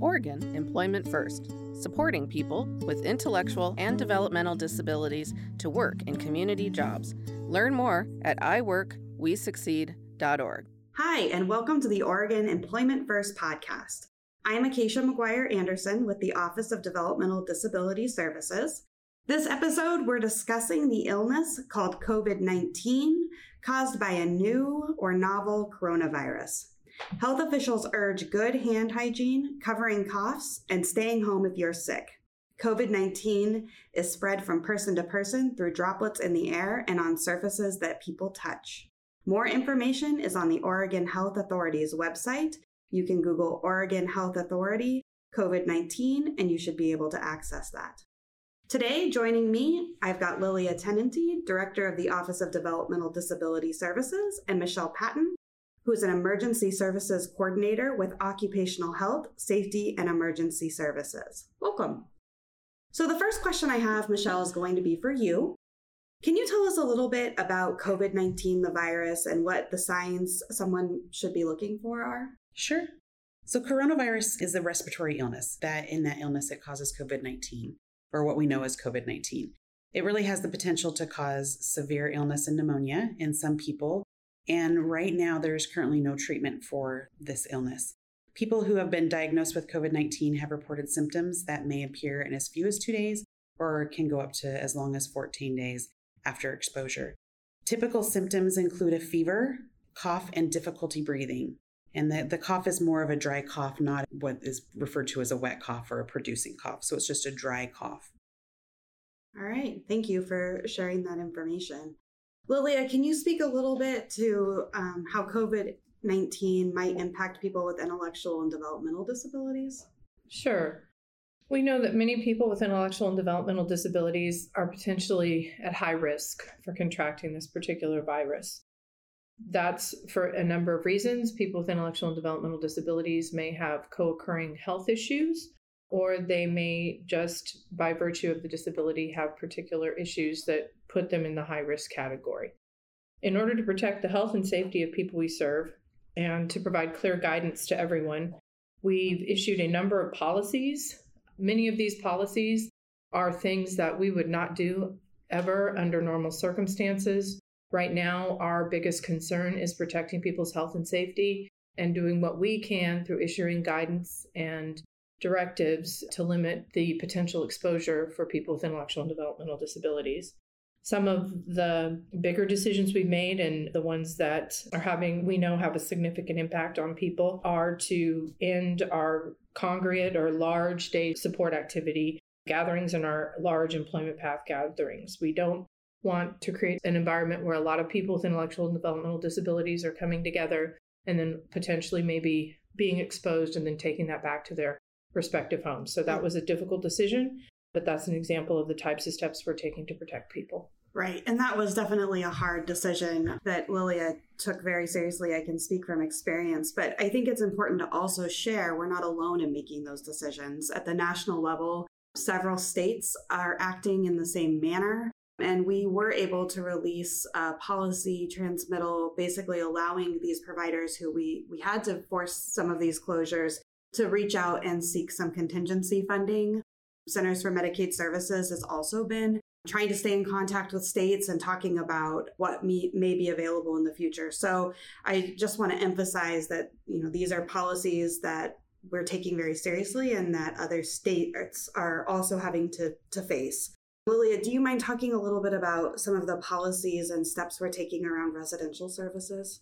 Oregon Employment First, supporting people with intellectual and developmental disabilities to work in community jobs. Learn more at iworkwesucceed.org. Hi, and welcome to the Oregon Employment First podcast. I'm Acacia Maguire Anderson with the Office of Developmental Disability Services. This episode, we're discussing the illness called COVID 19 caused by a new or novel coronavirus. Health officials urge good hand hygiene, covering coughs, and staying home if you're sick. COVID 19 is spread from person to person through droplets in the air and on surfaces that people touch. More information is on the Oregon Health Authority's website. You can Google Oregon Health Authority COVID 19 and you should be able to access that. Today, joining me, I've got Lilia Teninty, Director of the Office of Developmental Disability Services, and Michelle Patton, who is an emergency services coordinator with Occupational Health, Safety, and Emergency Services. Welcome. So, the first question I have, Michelle, is going to be for you. Can you tell us a little bit about COVID 19, the virus, and what the signs someone should be looking for are? Sure. So, coronavirus is a respiratory illness that in that illness it causes COVID 19, or what we know as COVID 19. It really has the potential to cause severe illness and pneumonia in some people, and right now, there is currently no treatment for this illness. People who have been diagnosed with COVID 19 have reported symptoms that may appear in as few as two days or can go up to as long as 14 days after exposure. Typical symptoms include a fever, cough, and difficulty breathing. And the, the cough is more of a dry cough, not what is referred to as a wet cough or a producing cough. So it's just a dry cough. All right. Thank you for sharing that information. Lilia, can you speak a little bit to um, how COVID 19 might impact people with intellectual and developmental disabilities? Sure. We know that many people with intellectual and developmental disabilities are potentially at high risk for contracting this particular virus. That's for a number of reasons. People with intellectual and developmental disabilities may have co occurring health issues or they may just, by virtue of the disability, have particular issues that put them in the high risk category. In order to protect the health and safety of people we serve and to provide clear guidance to everyone, we've issued a number of policies. Many of these policies are things that we would not do ever under normal circumstances. Right now, our biggest concern is protecting people's health and safety and doing what we can through issuing guidance and directives to limit the potential exposure for people with intellectual and developmental disabilities. Some of the bigger decisions we've made and the ones that are having, we know, have a significant impact on people are to end our congregate or large day support activity gatherings and our large employment path gatherings. We don't want to create an environment where a lot of people with intellectual and developmental disabilities are coming together and then potentially maybe being exposed and then taking that back to their respective homes. So that hmm. was a difficult decision, but that's an example of the types of steps we're taking to protect people. Right. And that was definitely a hard decision that Lilia took very seriously. I can speak from experience, but I think it's important to also share we're not alone in making those decisions. At the national level, several states are acting in the same manner. And we were able to release a policy transmittal, basically allowing these providers who we, we had to force some of these closures to reach out and seek some contingency funding. Centers for Medicaid Services has also been trying to stay in contact with states and talking about what may, may be available in the future. So I just want to emphasize that you know these are policies that we're taking very seriously and that other states are also having to, to face. Lilia, do you mind talking a little bit about some of the policies and steps we're taking around residential services?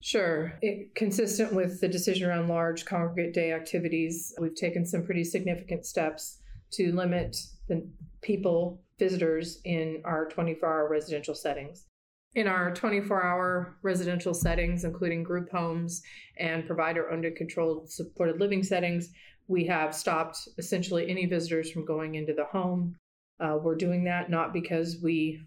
Sure. It, consistent with the decision around large congregate day activities, we've taken some pretty significant steps to limit the people, visitors in our 24 hour residential settings. In our 24 hour residential settings, including group homes and provider under controlled supported living settings, we have stopped essentially any visitors from going into the home. Uh, we're doing that not because we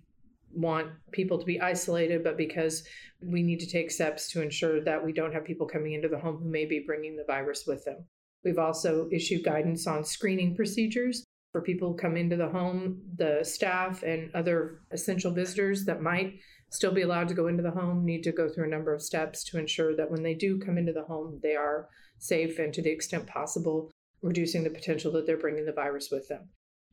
want people to be isolated, but because we need to take steps to ensure that we don't have people coming into the home who may be bringing the virus with them. We've also issued guidance on screening procedures for people who come into the home, the staff and other essential visitors that might still be allowed to go into the home need to go through a number of steps to ensure that when they do come into the home, they are safe and to the extent possible reducing the potential that they're bringing the virus with them.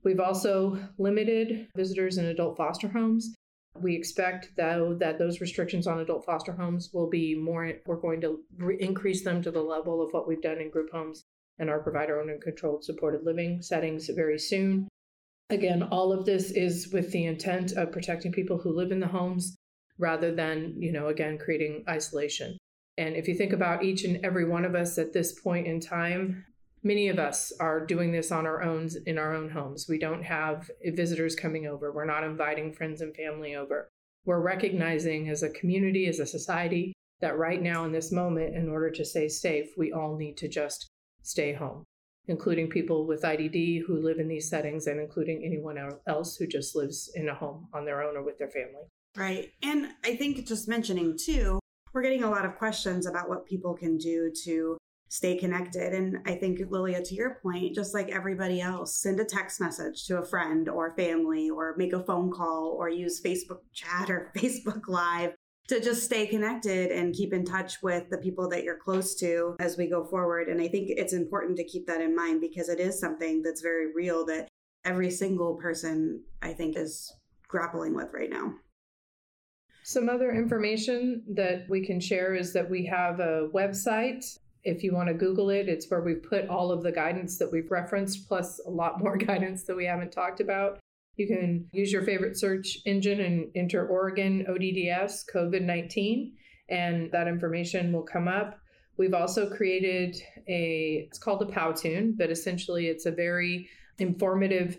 We've also limited visitors in adult foster homes. We expect, though, that those restrictions on adult foster homes will be more, we're going to re- increase them to the level of what we've done in group homes and our provider owned and controlled supported living settings very soon. Again, all of this is with the intent of protecting people who live in the homes rather than, you know, again, creating isolation. And if you think about each and every one of us at this point in time, many of us are doing this on our own in our own homes. We don't have visitors coming over. We're not inviting friends and family over. We're recognizing as a community, as a society, that right now in this moment, in order to stay safe, we all need to just stay home, including people with IDD who live in these settings and including anyone else who just lives in a home on their own or with their family. Right. And I think just mentioning too, we're getting a lot of questions about what people can do to stay connected. And I think, Lilia, to your point, just like everybody else, send a text message to a friend or family, or make a phone call, or use Facebook chat or Facebook Live to just stay connected and keep in touch with the people that you're close to as we go forward. And I think it's important to keep that in mind because it is something that's very real that every single person, I think, is grappling with right now. Some other information that we can share is that we have a website. If you want to Google it, it's where we've put all of the guidance that we've referenced, plus a lot more guidance that we haven't talked about. You can use your favorite search engine and enter Oregon ODDS COVID 19, and that information will come up. We've also created a, it's called a Powtoon, but essentially it's a very informative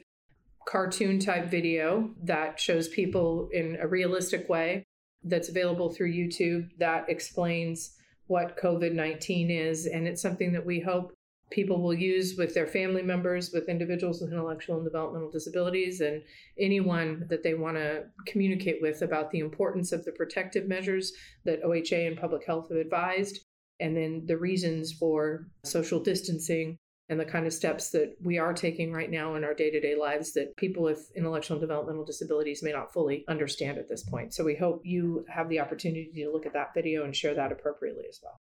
cartoon type video that shows people in a realistic way that's available through YouTube that explains what COVID 19 is. And it's something that we hope people will use with their family members, with individuals with intellectual and developmental disabilities, and anyone that they want to communicate with about the importance of the protective measures that OHA and public health have advised, and then the reasons for social distancing and the kind of steps that we are taking right now in our day to day lives that people with intellectual and developmental disabilities may not fully understand at this point. So we hope you have the opportunity to look at that video and share that appropriately as well.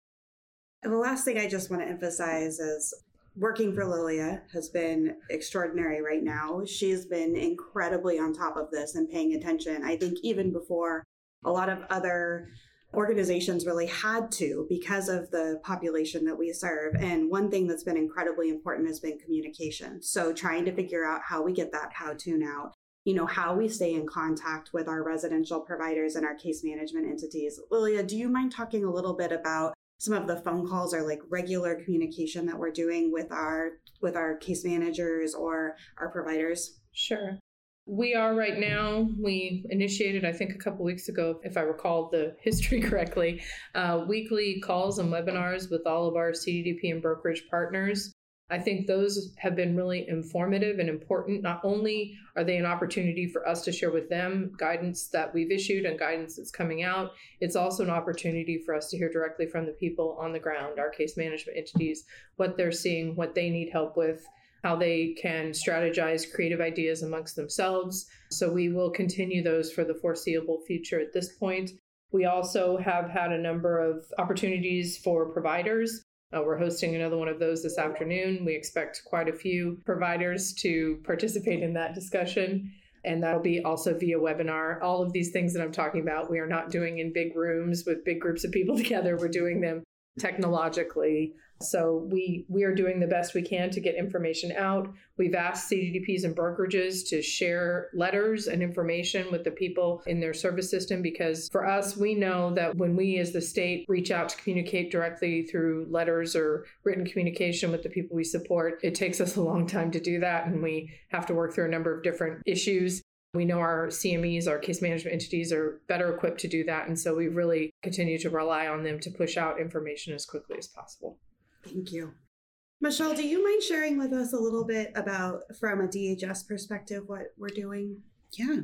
And the last thing I just want to emphasize is working for Lilia has been extraordinary right now. She's been incredibly on top of this and paying attention. I think even before a lot of other organizations really had to because of the population that we serve. And one thing that's been incredibly important has been communication. So trying to figure out how we get that how to now, you know, how we stay in contact with our residential providers and our case management entities. Lilia, do you mind talking a little bit about some of the phone calls or like regular communication that we're doing with our with our case managers or our providers? Sure. We are right now, we initiated, I think, a couple weeks ago, if I recall the history correctly, uh, weekly calls and webinars with all of our CDDP and brokerage partners. I think those have been really informative and important. Not only are they an opportunity for us to share with them guidance that we've issued and guidance that's coming out, it's also an opportunity for us to hear directly from the people on the ground, our case management entities, what they're seeing, what they need help with, how they can strategize creative ideas amongst themselves. So we will continue those for the foreseeable future at this point. We also have had a number of opportunities for providers. Uh, we're hosting another one of those this afternoon. We expect quite a few providers to participate in that discussion. And that'll be also via webinar. All of these things that I'm talking about, we are not doing in big rooms with big groups of people together. We're doing them technologically so we we are doing the best we can to get information out. We've asked CDDPs and brokerages to share letters and information with the people in their service system because for us we know that when we as the state reach out to communicate directly through letters or written communication with the people we support, it takes us a long time to do that and we have to work through a number of different issues. We know our CMEs, our case management entities, are better equipped to do that. And so we really continue to rely on them to push out information as quickly as possible. Thank you. Michelle, do you mind sharing with us a little bit about, from a DHS perspective, what we're doing? Yeah.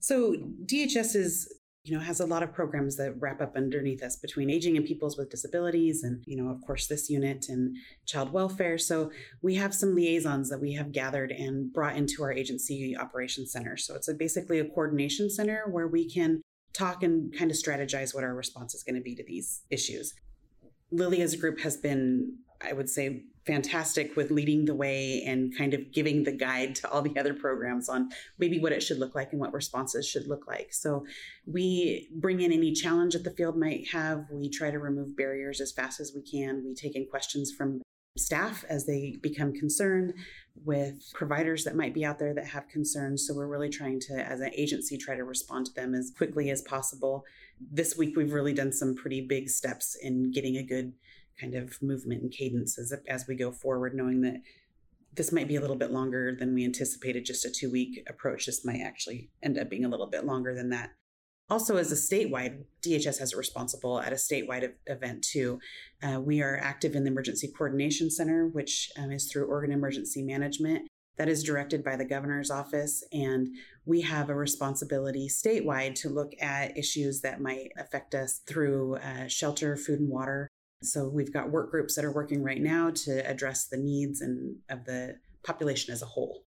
So DHS is, you know, has a lot of programs that wrap up underneath us between aging and peoples with disabilities and, you know, of course, this unit and child welfare. So we have some liaisons that we have gathered and brought into our agency operations center. So it's a, basically a coordination center where we can talk and kind of strategize what our response is going to be to these issues. Lilia's group has been I would say, fantastic with leading the way and kind of giving the guide to all the other programs on maybe what it should look like and what responses should look like. So we bring in any challenge that the field might have. We try to remove barriers as fast as we can. We take in questions from staff as they become concerned with providers that might be out there that have concerns. So we're really trying to, as an agency, try to respond to them as quickly as possible. This week, we've really done some pretty big steps in getting a good kind of movement and cadence as, as we go forward, knowing that this might be a little bit longer than we anticipated, just a two week approach. This might actually end up being a little bit longer than that. Also, as a statewide, DHS has a responsible at a statewide event too. Uh, we are active in the Emergency Coordination Center, which um, is through Oregon Emergency Management. That is directed by the governor's office, and we have a responsibility statewide to look at issues that might affect us through uh, shelter, food, and water. So we've got work groups that are working right now to address the needs and of the population as a whole.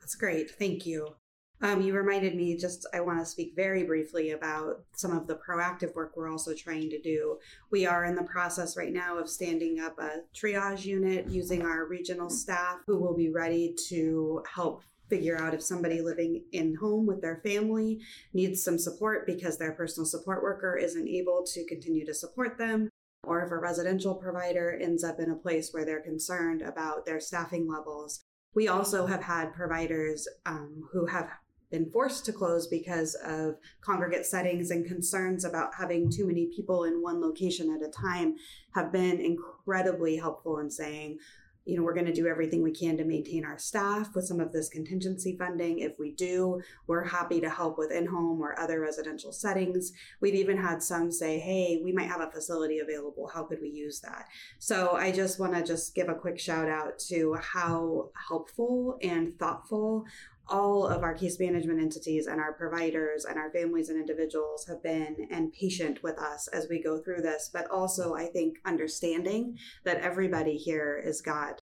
That's great. Thank you. Um, you reminded me just, I want to speak very briefly about some of the proactive work we're also trying to do. We are in the process right now of standing up a triage unit using our regional staff who will be ready to help figure out if somebody living in home with their family needs some support because their personal support worker isn't able to continue to support them or if a residential provider ends up in a place where they're concerned about their staffing levels. We also have had providers um, who have been forced to close because of congregate settings and concerns about having too many people in one location at a time have been incredibly helpful in saying, you know, we're going to do everything we can to maintain our staff with some of this contingency funding. If we do, we're happy to help with in home or other residential settings. We've even had some say, hey, we might have a facility available. How could we use that? So I just want to just give a quick shout out to how helpful and thoughtful all of our case management entities and our providers and our families and individuals have been and patient with us as we go through this but also i think understanding that everybody here has got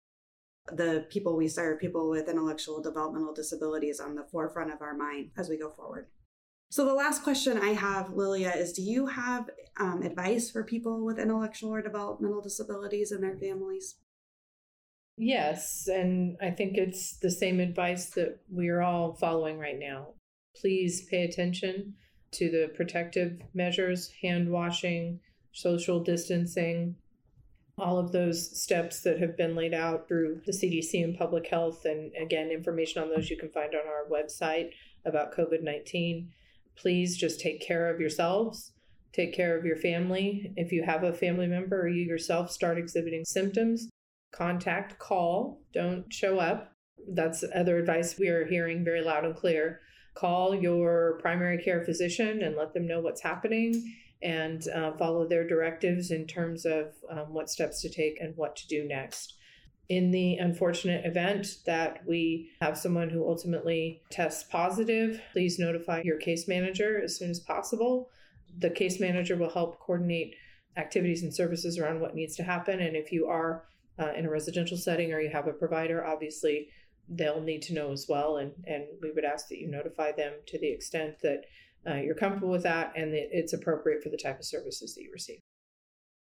the people we serve people with intellectual developmental disabilities on the forefront of our mind as we go forward. So the last question i have lilia is do you have um, advice for people with intellectual or developmental disabilities and their families Yes, and I think it's the same advice that we are all following right now. Please pay attention to the protective measures, hand washing, social distancing, all of those steps that have been laid out through the CDC and public health. And again, information on those you can find on our website about COVID 19. Please just take care of yourselves, take care of your family. If you have a family member or you yourself start exhibiting symptoms, contact, call, don't show up. That's other advice we are hearing very loud and clear. Call your primary care physician and let them know what's happening and uh, follow their directives in terms of um, what steps to take and what to do next. In the unfortunate event that we have someone who ultimately tests positive, please notify your case manager as soon as possible. The case manager will help coordinate activities and services around what needs to happen. And if you are uh, in a residential setting or you have a provider, obviously they'll need to know as well. And, and we would ask that you notify them to the extent that uh, you're comfortable with that and that it's appropriate for the type of services that you receive.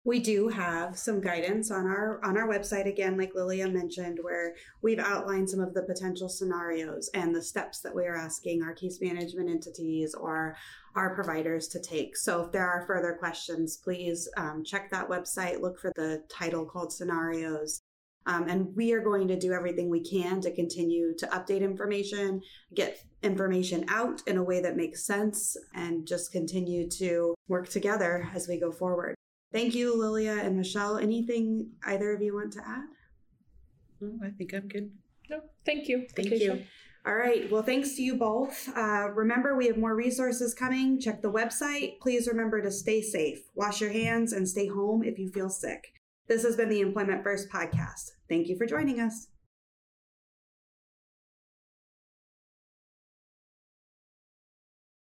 We do have some guidance on our on our website again, like Lilia mentioned, where we've outlined some of the potential scenarios and the steps that we are asking our case management entities or our providers to take. So if there are further questions, please um, check that website. Look for the title called scenarios. Um, and we are going to do everything we can to continue to update information, get information out in a way that makes sense, and just continue to work together as we go forward. Thank you, Lilia and Michelle. Anything either of you want to add? No, I think I'm good. No, thank you. Thank you. All right. Well, thanks to you both. Uh, remember, we have more resources coming. Check the website. Please remember to stay safe, wash your hands, and stay home if you feel sick. This has been the Employment First podcast. Thank you for joining us.